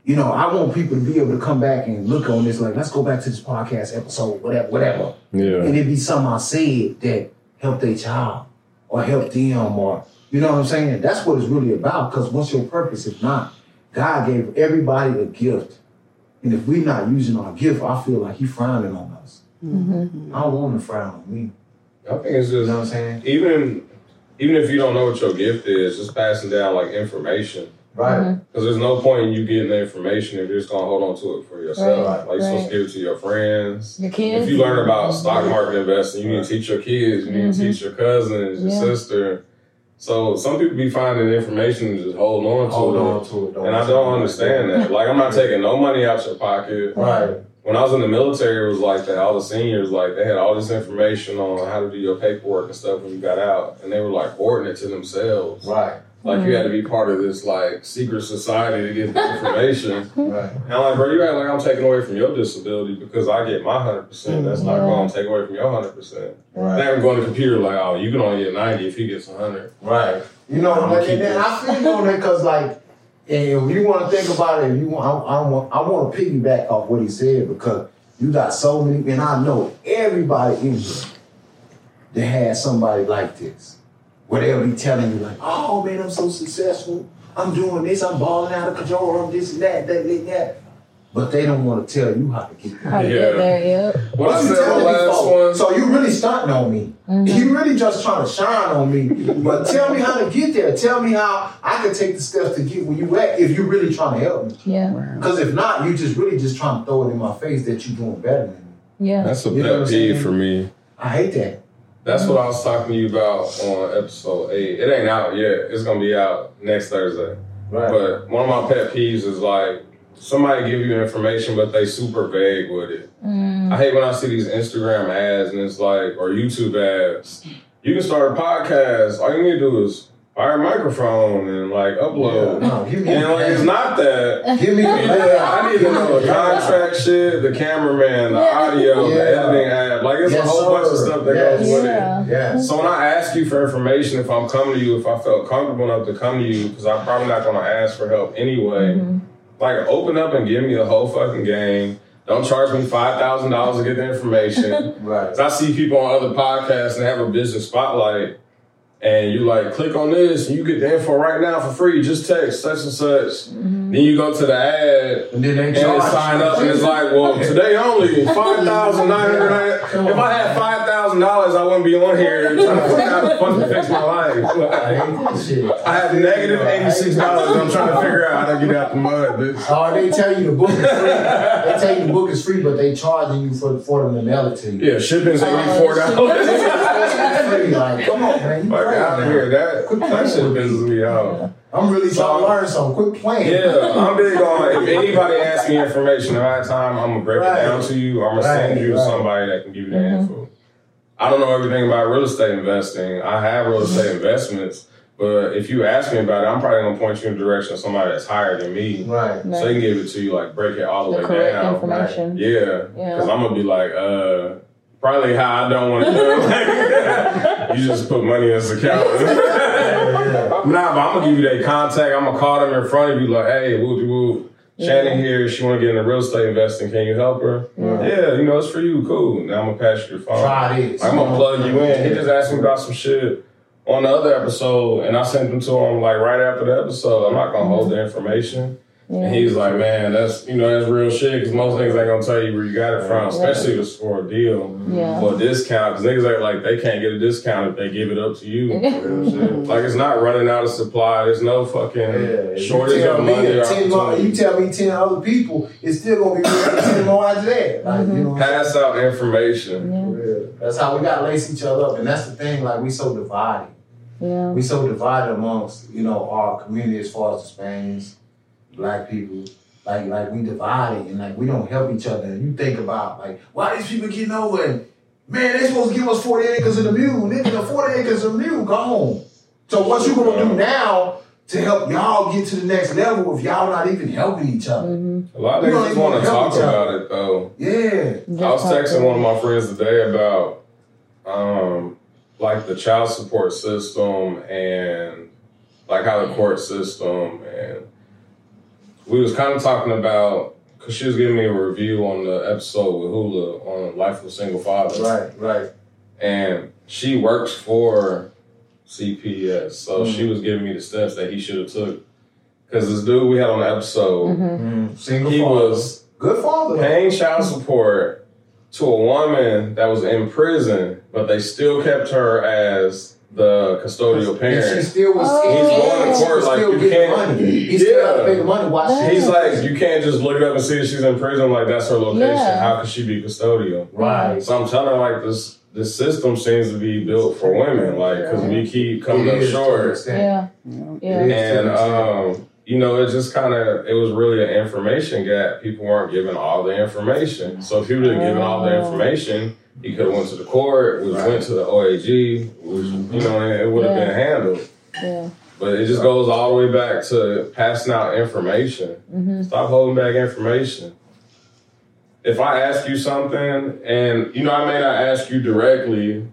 you know, I want people to be able to come back and look on this, like, let's go back to this podcast episode, whatever, whatever. Yeah. And it be something I said that helped their child or helped them or you know what I'm saying? That's what it's really about. Because what's your purpose if not? God gave everybody a gift. And if we're not using our gift, I feel like he frowning on us. Mm-hmm. I don't want him to frown on me. I think it's You know what I'm saying? even even if you don't know what your gift is, just passing down like information. Right. Mm-hmm. Because there's no point in you getting the information if you're just gonna hold on to it for yourself. Right, like you're supposed to give it to your friends. Your kids. If you learn about stock mm-hmm. market investing, you need to teach your kids, you need to Mhm. teach your cousins, your Yeah. sister. So some people be finding information and just holding on to Hold it. on to it. And I don't understand that. Like I'm not taking no money out your pocket. Right. When I was in the military, it was like that. All the seniors, like, they had all this information on how to do your paperwork and stuff when you got out, and they were like hoarding it to themselves. Right. Like you had to mm. be part of this like secret society to get the information. Right. And I'm like, bro, you act like I'm taking away from your disability because I get my hundred percent. That's not mm-hmm. Yeah. going to take away from your hundred percent. Right. They haven't going to the computer like, oh, you can only get ninety if he gets hundred. Right. You know, I'm but keep and then it. I feel on that because like, and if you want to think about it, if you want, I, I want, I want to piggyback off what he said because you got so many, and I know everybody in here that has somebody like this, where they'll be telling you like, oh man, I'm so successful, I'm doing this, I'm balling out of control, I'm this and that, that, that, that. But they don't want to tell you how to get there. How to Yeah. get there, yep. What I you said the last one. So you really stunting on me. Mm-hmm. You really just trying to shine on me. But tell me how to get there. Tell me how I can take the steps to get where you at if you really trying to help me. Yeah. Because if not, you just really just trying to throw it in my face that you're doing better than me. Yeah. That's a You know pet peeve for me. I hate that. That's what I was talking to you about on episode eight. It ain't out yet. It's gonna be out next Thursday. Right. But one of my pet peeves is like somebody give you information, but they super vague with it. Mm. I hate when I see these Instagram ads and it's like, or YouTube ads. You can start a podcast. All you need to do is buy a microphone and like upload. No, give me And like, it's not that. Give me the Yeah, I need to know the contract shit, the cameraman, the audio, the editing app. Like it's Yes, a whole bunch of stuff that Yes. goes with it. Yeah. Yeah. So when I ask you for information, if I'm coming to you, if I felt comfortable enough to come to you, because I'm probably not gonna ask for help anyway. Mhm. Like open up and give me the whole fucking game. Don't charge me five thousand dollars to get the information. Right. 'Cause I see people on other podcasts and they have a business spotlight, and you like click on this and you get the info right now for free. Just text such and such. Mm-hmm. Then you go to the ad And then they and sign up and it's like, well, today only five thousand nine hundred. If I had five thousand dollars, I wouldn't be on here trying to figure out how to fix my I life. hate. I have negative eighty six dollars. I'm trying to figure out how to get out the mud, bitch. Oh, they tell you the book is free. they tell you the book is free, but they charging you for for them to mail it to you. Yeah, shipping's eighty four dollars. Free, like, come on, man. You Like crazy out of now. here, that that shit pisses me off. I'm really trying to learn something. Quit playing. Yeah, I'm big on if anybody asks me information ahead of time, I'm gonna break Right. it down to you. I'm gonna send you to right. somebody that can give you the info. I don't know everything about real estate investing. I have real estate investments, but if you ask me about it, I'm probably gonna point you in the direction of somebody that's higher than me. Right. So they can give it to you, like break it all the, The way correct down. information. Yeah, Yeah. because I'm gonna be like, uh, probably how I don't want to do it. you just put money in this account. Nah, but I'm gonna give you that contact. I'm gonna call them in front of you, like, hey, whoop whoop. Shannon here. She want to get into real estate investing. Can you help her? Yeah, you know it's for you. Cool. Now I'm gonna pass you your phone. Try this. I'm gonna plug you in. He just asked me about some shit on the other episode, and I sent them to him like right after the episode. I'm not gonna hold the information. And he's like, man, that's you know that's real shit because most niggas ain't gonna tell you where you got it from, especially if it's for a deal Yeah. for a discount. Because niggas act like they can't get a discount if they give it up to you. like it's not running out of supply. There's no fucking Yeah, you shortage tell of me money or that 10 more, you tell me 10 other people, it's still gonna be real 10 more after that. Like, you mm-hmm. know Pass out information. Yeah. That's how we gotta lace each other up. And that's the thing, like we so divided. Yeah. We so divided amongst, you know, our community as far as the Spaniards, black people. Like like we divided and like we don't help each other. And you think about like why these people getting over and man, they supposed to give us 40 acres of the mule. Nigga, the 40 acres of the mule gone. So what you gonna do now to help y'all get to the next level if y'all not even helping each other? Mm-hmm. A lot of We don't niggas even want to talk about it though. Yeah. I was texting one of my friends today about um like the child support system and like how the court system and we was kind of talking about because she was giving me a review on the episode with Hula on Life of a Single Father. Right, right. and she works for CPS, so Mm. she was giving me the steps that he should have took. Because this dude we had on the episode, Mm, single he father. was good father. paying child support to a woman that was in prison, but they still kept her as the custodial And she parent. still was. Oh. He's going to court like you can't- Money. He still Yeah. had to pay the money. Watch That- He's like, you can't just look it up and see that she's in prison. Like that's her location. Yeah. How could she be custodial? Right. So I'm telling her like this. This system seems to be built for women, like because we keep coming up is to an short. extent. Yeah. Yeah. is And um, you know, it just kind of it was really an information gap. People weren't given all the information. So if he would have given all the Oh. information, he could have went to the court, which Right. went to the OAG, which you know, it would have Yeah. been handled. Yeah. But it just goes all the way back to passing out information. Mm-hmm. Stop holding back information. If I ask you something, and you know, I may not ask you directly,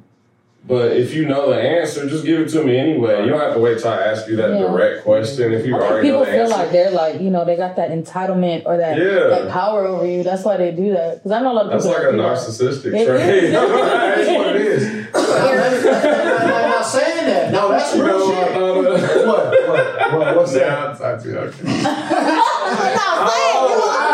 but if you know the answer, just give it to me anyway. You don't have to wait till I ask you that Yeah. direct question if you I already people know the feel answer. like they're like, you know, they got that entitlement or that, Yeah. that power over you. That's why they do that. Because I know a lot of That's people. like a that do that. narcissistic It trait. That's what it is. I'm not saying that. No, that's You real know what I shit. thought? What? What? What? What's that? Yeah, I'm talk to you. Okay. Oh, what you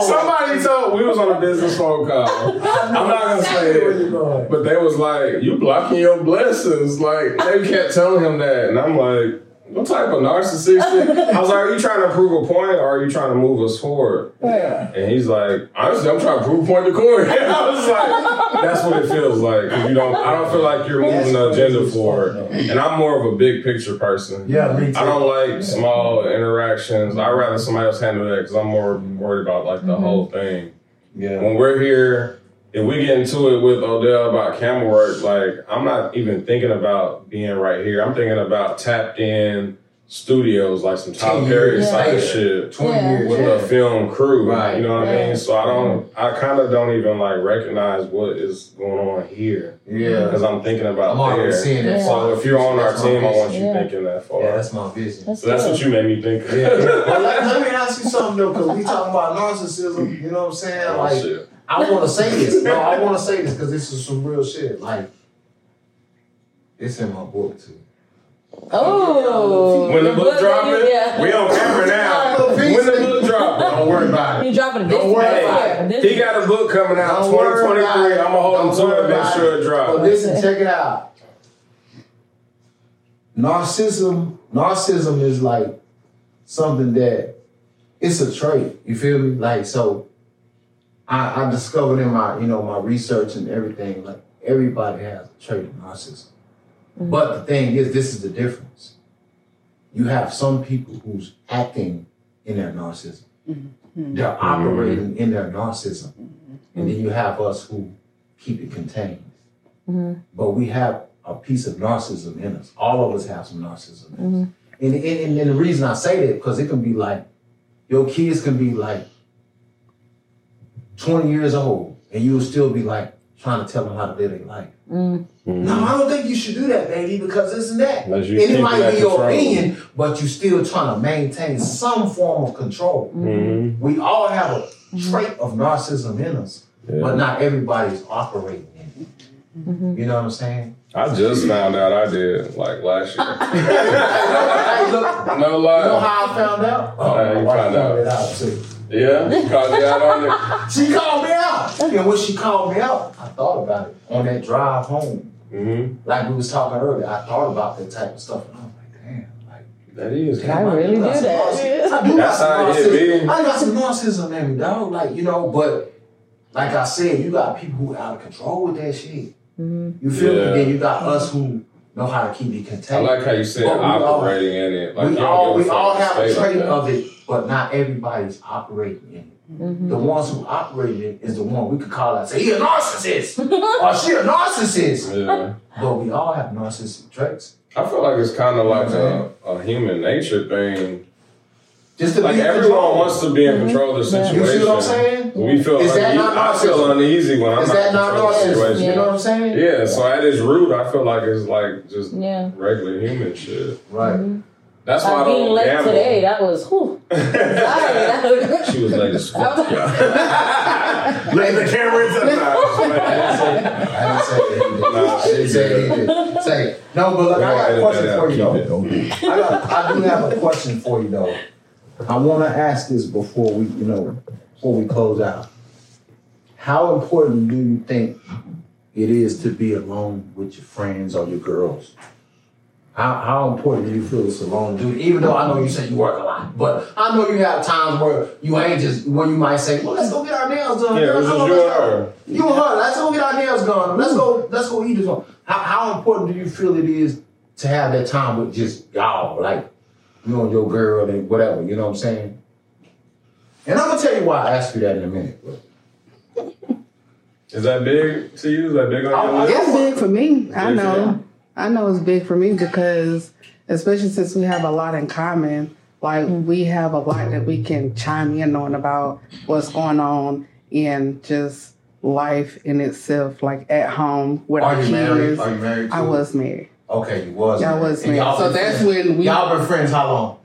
Somebody told we was on a business phone call. I'm not gonna say it, but they was like, "You blocking your blessings." Like they kept telling him that, and I'm like, "What type of narcissistic?" I was like, "Are you trying to prove a point, or are you trying to move us forward?" Yeah. And he's like, "Honestly, I'm trying to prove a point to Corey." I was like, "That's what it feels like." 'cause you don't, I don't feel like you're moving the agenda forward, and I'm more of a big picture person. Yeah, me too. I don't like small interactions. I'd rather somebody else handle that because I'm more worried about like the whole thing. Yeah. When we're here, if we get into it with Odell about camera work, like I'm not even thinking about being right here. I'm thinking about Tapp'd In studios, like some Tom Ten Perry years type later. shit Twenty Yeah. years. with yeah. a film crew. Right. You know what I mean? So I don't, mm-hmm. I kind of don't even like recognize what is going on here Yeah. because I'm thinking about I'm there. seeing that. Yeah. So if you're on our That's my team, I want you Yeah. thinking that far. Yeah, that's my vision. That's, So that's good. what you made me think. Yeah, yeah. Well, let, let me ask you something though, because we talking about narcissism. You know what I'm saying? Oh, Like, shit. I want to say this. No, I want to say this because this is some real shit. Like, it's in my book too. Oh. When the book that dropping, you- yeah. we on camera now. When the book dropping, Don't worry about it. You dropping this Don't worry about it. He got a book coming out, Don't 2023. about I'm gonna hold him to it worry and make sure it But drops. listen, check it out. Narcissism, narcissism is like something that it's a trait. You feel me? Like so, I, I discovered in my you know my research and everything like everybody has a trait of narcissism. Mm-hmm. But the thing is, this is the difference. You have some people who's acting in their narcissism. Mm-hmm. They're operating in their narcissism. Mm-hmm. And then you have us who keep it contained. But we have a piece of narcissism in us. All of us have some narcissism in us. And, and, and the reason I say that, because it can be like, your kids can be like 20 years old, and you'll still be like trying to tell them how to live their life. No, I don't think you should do that, baby, because this and that. And it might be your control. opinion, but you're still trying to maintain some form of control. Mhm. We all have a trait of narcissism in us, Yeah. but not everybody's operating in it. You know what I'm saying? I just found out I did like last year. hey, look, no you know lie. how I found out? Oh, How you found found out? it out too. Yeah, you called me out on it. She called me out. And when she called me out, I thought about it on that drive home. Mm-hmm. Like we was talking earlier, I thought about that type of stuff. And I was like, damn, like, That is. I really do that. narciss- I do got some how it narcissism. I got some narcissism in me, dog. Like, you know, but like I said, you got people who are out of control with that shit. Mm-hmm. You feel Yeah. me? Then you got us who know how to keep it contained. I like how you said But we all- operating in it. Like we all we all have a stay like trait of it, but not everybody's operating in it. Mm-hmm. The ones who operate in it is the one we could call out, say he a narcissist or she a narcissist. Yeah. But we all have narcissistic traits. I feel like it's kind of like a, mm-hmm. a human nature thing. Just to Like be everyone control. wants to be in control of the situation. You see what I'm saying? We feel Is that une- not I feel uneasy when I'm Is not that not control the narcissism? situation. You know what I'm saying? Yeah, so at its root, I feel like it's like just Yeah. regular human shit. Right. Mm-hmm. That's why I Like being don't late gamble. today, that was whew. Sorry, that was- She was late as fuck. I was- yeah. Lay the camera into the I didn't say that he. I didn't say he did. Say it. No, but look, I got a question for you though. I, got, I do have a question for you though. I want to ask this before we, you know, before we close out. How important do you think it is to be alone with your friends or your girls? How, how important do you feel it's alone dude? Even though I know you say you work a lot, but I know you have times where you ain't just where you might say, "Well, let's go get our nails done." Yeah, Girl, it was come just on, you let's and go." her. You and her, let's go get our nails done. Let's go, let's go eat this one. How, how important do you feel it is to have that time with just y'all, like you and your girl and whatever, you know what I'm saying? And I'm gonna tell you why I asked you that in a minute. Is that big to you? Is that big on I- your list? It's big for me. I know. I know it's big for me because, especially since we have a lot in common, like we have a lot that we can chime in on about what's going on in just life in itself, like at home with Are our you married? kids. Are you married? I too? was married. Okay, you was. I married. was And married. y'all So been that's friends- when we- Y'all been friends how long?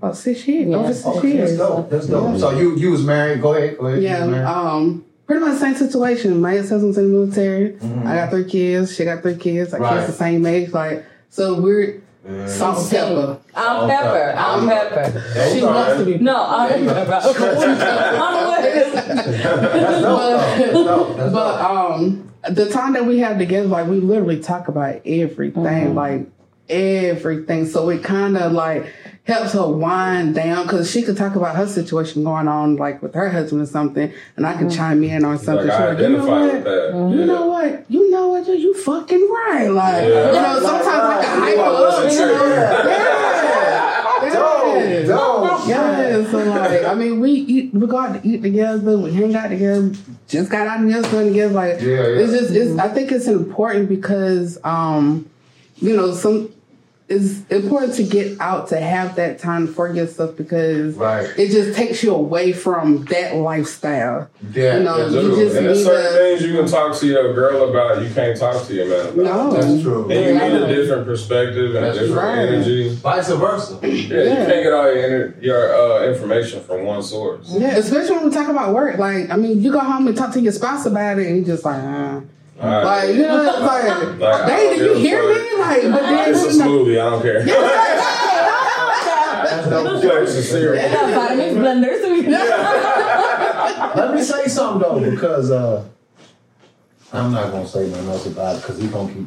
About six years, Yeah. over six Okay, years. that's dope. That's dope. So you you was married. Go ahead. Go ahead. Yeah, um, pretty much the same situation. My ex-husband's in the military. I got three kids. She got three kids. Our Mm-hmm. Right. kids the same age. Like, so we're salt and pepper. I'm Pepper. I'm Pepper. She wants to be. No, I'm Pepper. I'm That's dope. though. That's dope. That's But um, the time that we have together, like we literally talk about everything, Mm-hmm. like everything. So it kind of like helps her wind down because she could talk about her situation going on, like with her husband or something, and I can Mm-hmm. chime in on something. Like, I She's like, you know what? with that. You know what? You know what? You, you fucking right. Like, Yeah. you know, sometimes I can hype I her up. You sure. know? Yeah. Dope, Yeah. dope. Yeah, so like, I mean, we eat, we go out to eat together, we hang out together, just got out and just done together. Like, Yeah, yeah. it's just, it's, I think it's important because, um, you know, some, it's important to get out to have that time for yourself because Right. it just takes you away from that lifestyle. Yeah, you know, yeah, you just and there's certain to. things you can talk to your girl about, you can't talk to your man about. No, That's true. And you need a different perspective and a different right. energy. Vice versa. Yeah, you can't get all your, ener- your uh, information from one source. Yeah, especially when we talk about work. Like, I mean, you go home and talk to your spouse about it, and you just like, uh, All right. like you know, like, Like, I don't did you a hear me? Like, but then it's a you know, smoothie, I don't care. That's dope. Flex is cereal. Yeah, vitamins, blenders. Let me say something though, because uh, I'm not gonna say nothing else about it because he's gonna keep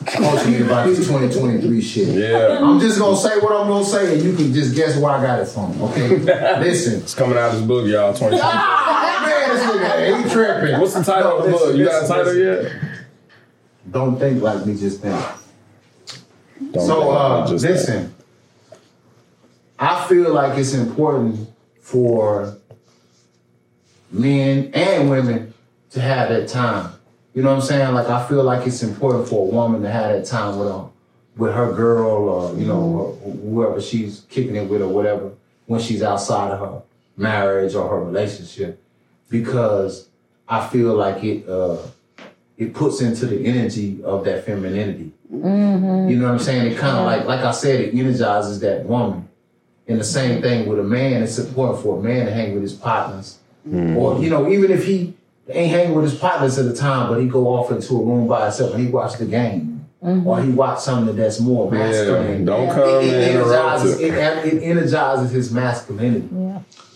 me about this 2023 shit. Yeah. I'm just gonna say what I'm gonna say, and you can just guess where I got it from. Okay, listen. It's coming out of this book, y'all. 2020. Ah, man, this nigga, he tripping. What's the title of the book? You got a title yet? Don't think like me, just think. Don't so think uh, just listen, I feel like it's important for men and women to have that time. You know what I'm saying? Like I feel like it's important for a woman to have that time with um with her girl or you know or whoever she's kicking it with or whatever when she's outside of her marriage or her relationship because I feel like it uh it puts into the energy of that femininity. You know what I'm saying? It kind of like, like I said, it energizes that woman. And the same thing with a man. It's important for a man to hang with his partners, or you know, even if he ain't hanging with his partners at the time, but he go off into a room by himself and he watch the game, mm-hmm. or he watch something that's more masculine. don't come it, and interrupt energizes, it. it, it energizes his masculinity.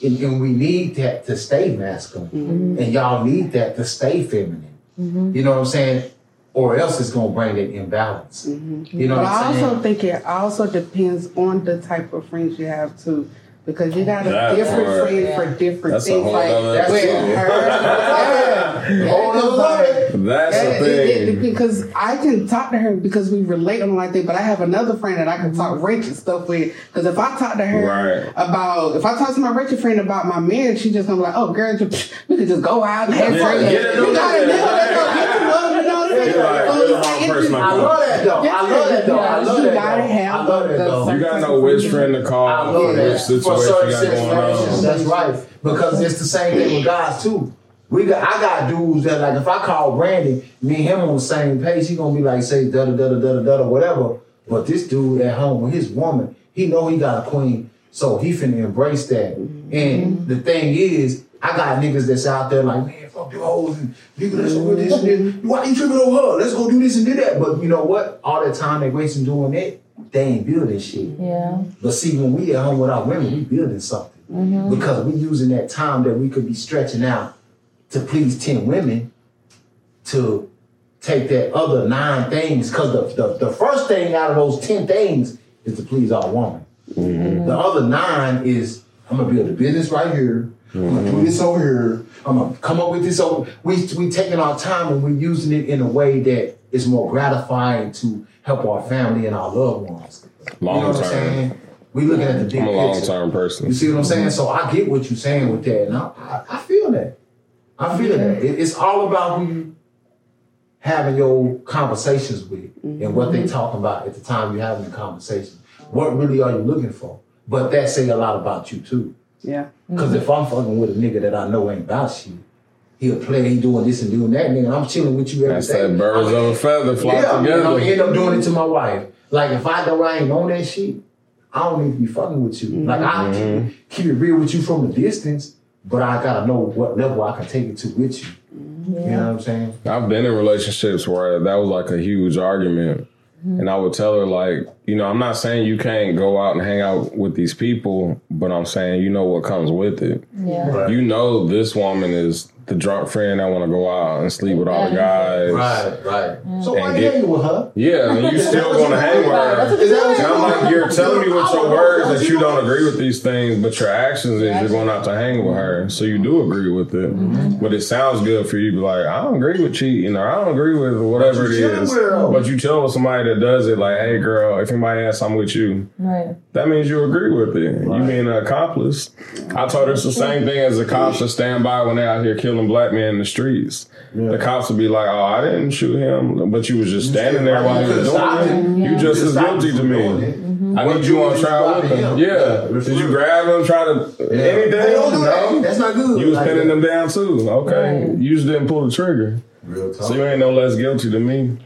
And, and we need that to stay masculine, mm-hmm. and y'all need that to stay feminine. Mm-hmm. You know what I'm saying? Or else it's gonna bring that imbalance. You know But what I I'm saying? also think it also depends on the type of friends you have too. Because you got a That different part. friend for different That's a things. whole like nother with her, yeah. Whole nother. That's Yeah, the it- it- thing. because I can talk to her because we relate on like that, but I have another friend that I can talk rich and stuff with. Because if I talk to her Right. about, if I talk to my rich friend about my man, she just gonna be like, "Oh, girl, just, we could just go out and have Yeah, fun. You got a there. nigga that's gonna get you love, you know what I'm saying? You're like, So you're the it's wrong like, person it's- I I love that though. I love that though. I love You that gotta though. have I love that the- though. You gotta know which friend to call I for love which that. Certain situations, that's right. Because it's the same thing with guys too. We got I got dudes that like if I call Brandon, me and him on the same page, he gonna be like say da da da da da da da whatever. But this dude at home with his woman, he know he got a queen, so he finna embrace that. And the thing is, I got niggas that's out there like, man, fuck the hoes and nigga, let's go do this and that. Why you tripping over her? Let's go do this and do that. But you know what? All that time they wasting doing that, they ain't building shit. Yeah. But see, when we at home with our women, we building something mm-hmm. because we using that time that we could be stretching out to please ten women to take that other nine things. Because the, the the first thing out of those ten things is to please our woman. Mm-hmm. The other nine is I'm gonna build a business right here. I'm gonna do mm-hmm. this over here. I'm gonna come up with this over. We we taking our time and we're using it in a way that is more gratifying to help our family and our loved ones. you know Long what I'm term. saying? We looking at the big I'm a long picture. term You see what I'm saying? So I get what you're saying with that, and I, I, I feel that. I feel that. It, it's all about who you having your conversations with and what they mm-hmm. talking about at the time you're having the conversation. What really are you looking for? But that say a lot about you too. Yeah. Because if I'm fucking with a nigga that I know ain't about shit, he'll play, he doing this and doing that, nigga. I'm chilling with you every That's day. that birds of a feather flock yeah, together. I'm gonna end up doing it to my wife. Like if I know I ain't on that shit, I don't need to be fucking with you. Like I Mm-hmm. keep, keep it real with you from the distance, but I gotta know what level I can take it to with you. You know what I'm saying? I've been in relationships where that was like a huge argument. And I would tell her, like, you know, I'm not saying you can't go out and hang out with these people, but I'm saying you know what comes with it. Yeah. Right. You know, this woman is the drunk friend that want to go out and sleep with all the guys. Right, right. So why And you get- hanging with her? Yeah, and you still gonna hang with her. Is that what And I'm like, you're telling me with your words that you don't agree. agree with these things, but your actions is you're going out to hang with her. So you do agree with it. But it sounds good for you to be like, I don't agree with cheating or I don't agree with whatever it is. it you chilling is. with her, though. But you tell somebody that does it, like, hey girl, if anybody asks I'm with you, Right. that means you agree with it. You being an accomplice. I told her it's the same thing as the cops that stand by when they're out here killing black men in the streets. The cops would be like, "Oh, I didn't shoot him, but you was just standing there while he was doing it. You just as guilty to me. I need you you on trial with him. him. Yeah. Yeah. Did you grab him? Try to anything? Hey, don't do that. No. That's not good. You was Like pinning that. them down too. Okay. Right. You just didn't pull the trigger. Real talk. So you ain't no less guilty than me.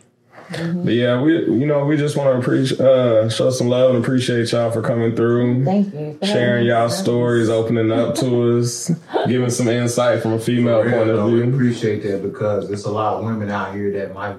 But yeah, we you know we just want to appreciate uh, show some love and appreciate y'all for coming through, Thank you. sharing y'all me. stories, opening up to us, giving some insight from a female real, point of though, we view. appreciate that because there's a lot of women out here that might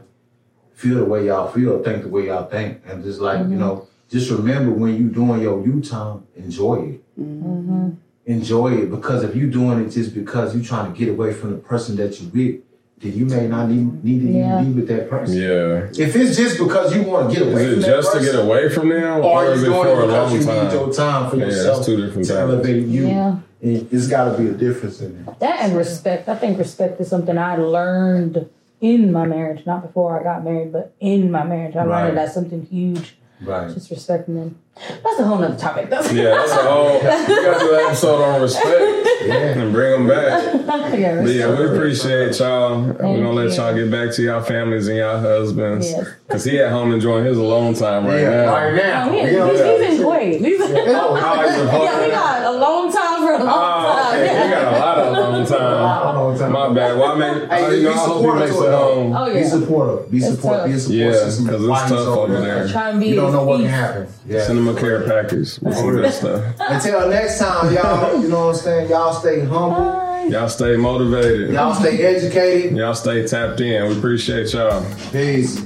feel the way y'all feel, think the way y'all think, and just like Mm-hmm. you know, just remember when you doing your U time, enjoy it. Mm-hmm. Enjoy it because if you doing it just because you trying to get away from the person that you with, then you may not need, need to Yeah. even be with that person. Yeah, If it's just because you want to get away is from it that just to get away from them, or or you is it doing for it a because long you need time? your time for Yeah, that's yourself two different to things. elevate you. Yeah. And It's got to be a difference in it. That and respect. I think respect is something I learned in my marriage, not before I got married, but in my marriage. I Right. learned that's something huge. Right. Just respecting them. That's a whole nother topic. That's Yeah, that's a whole. We got to do an episode on respect Yeah. and bring them back. yeah, But yeah, we appreciate y'all. We're gonna let you. y'all get back to y'all families and y'all husbands, Yes. cause he at home enjoying his alone time right Yeah, now. right now. Oh, he, Yeah. he's, he's in Kuwait. He's Oh, I like yeah, we oh, got a long time for a long Oh, time. okay. We got a lot of alone time. Long time. My bad. Well, I make. Hey, you know, be I hope he supportive makes to it it, home. Oh Be supportive. Be It's support. Be a support Yeah, system. 'cause it's tough over there. Trying to be You don't know what can happen. Yeah. Send him a care package with some good stuff. Until next time, y'all. You know what I'm saying? Y'all stay humble. Y'all stay motivated. Y'all stay educated. Y'all stay tapped in. We appreciate y'all. Peace.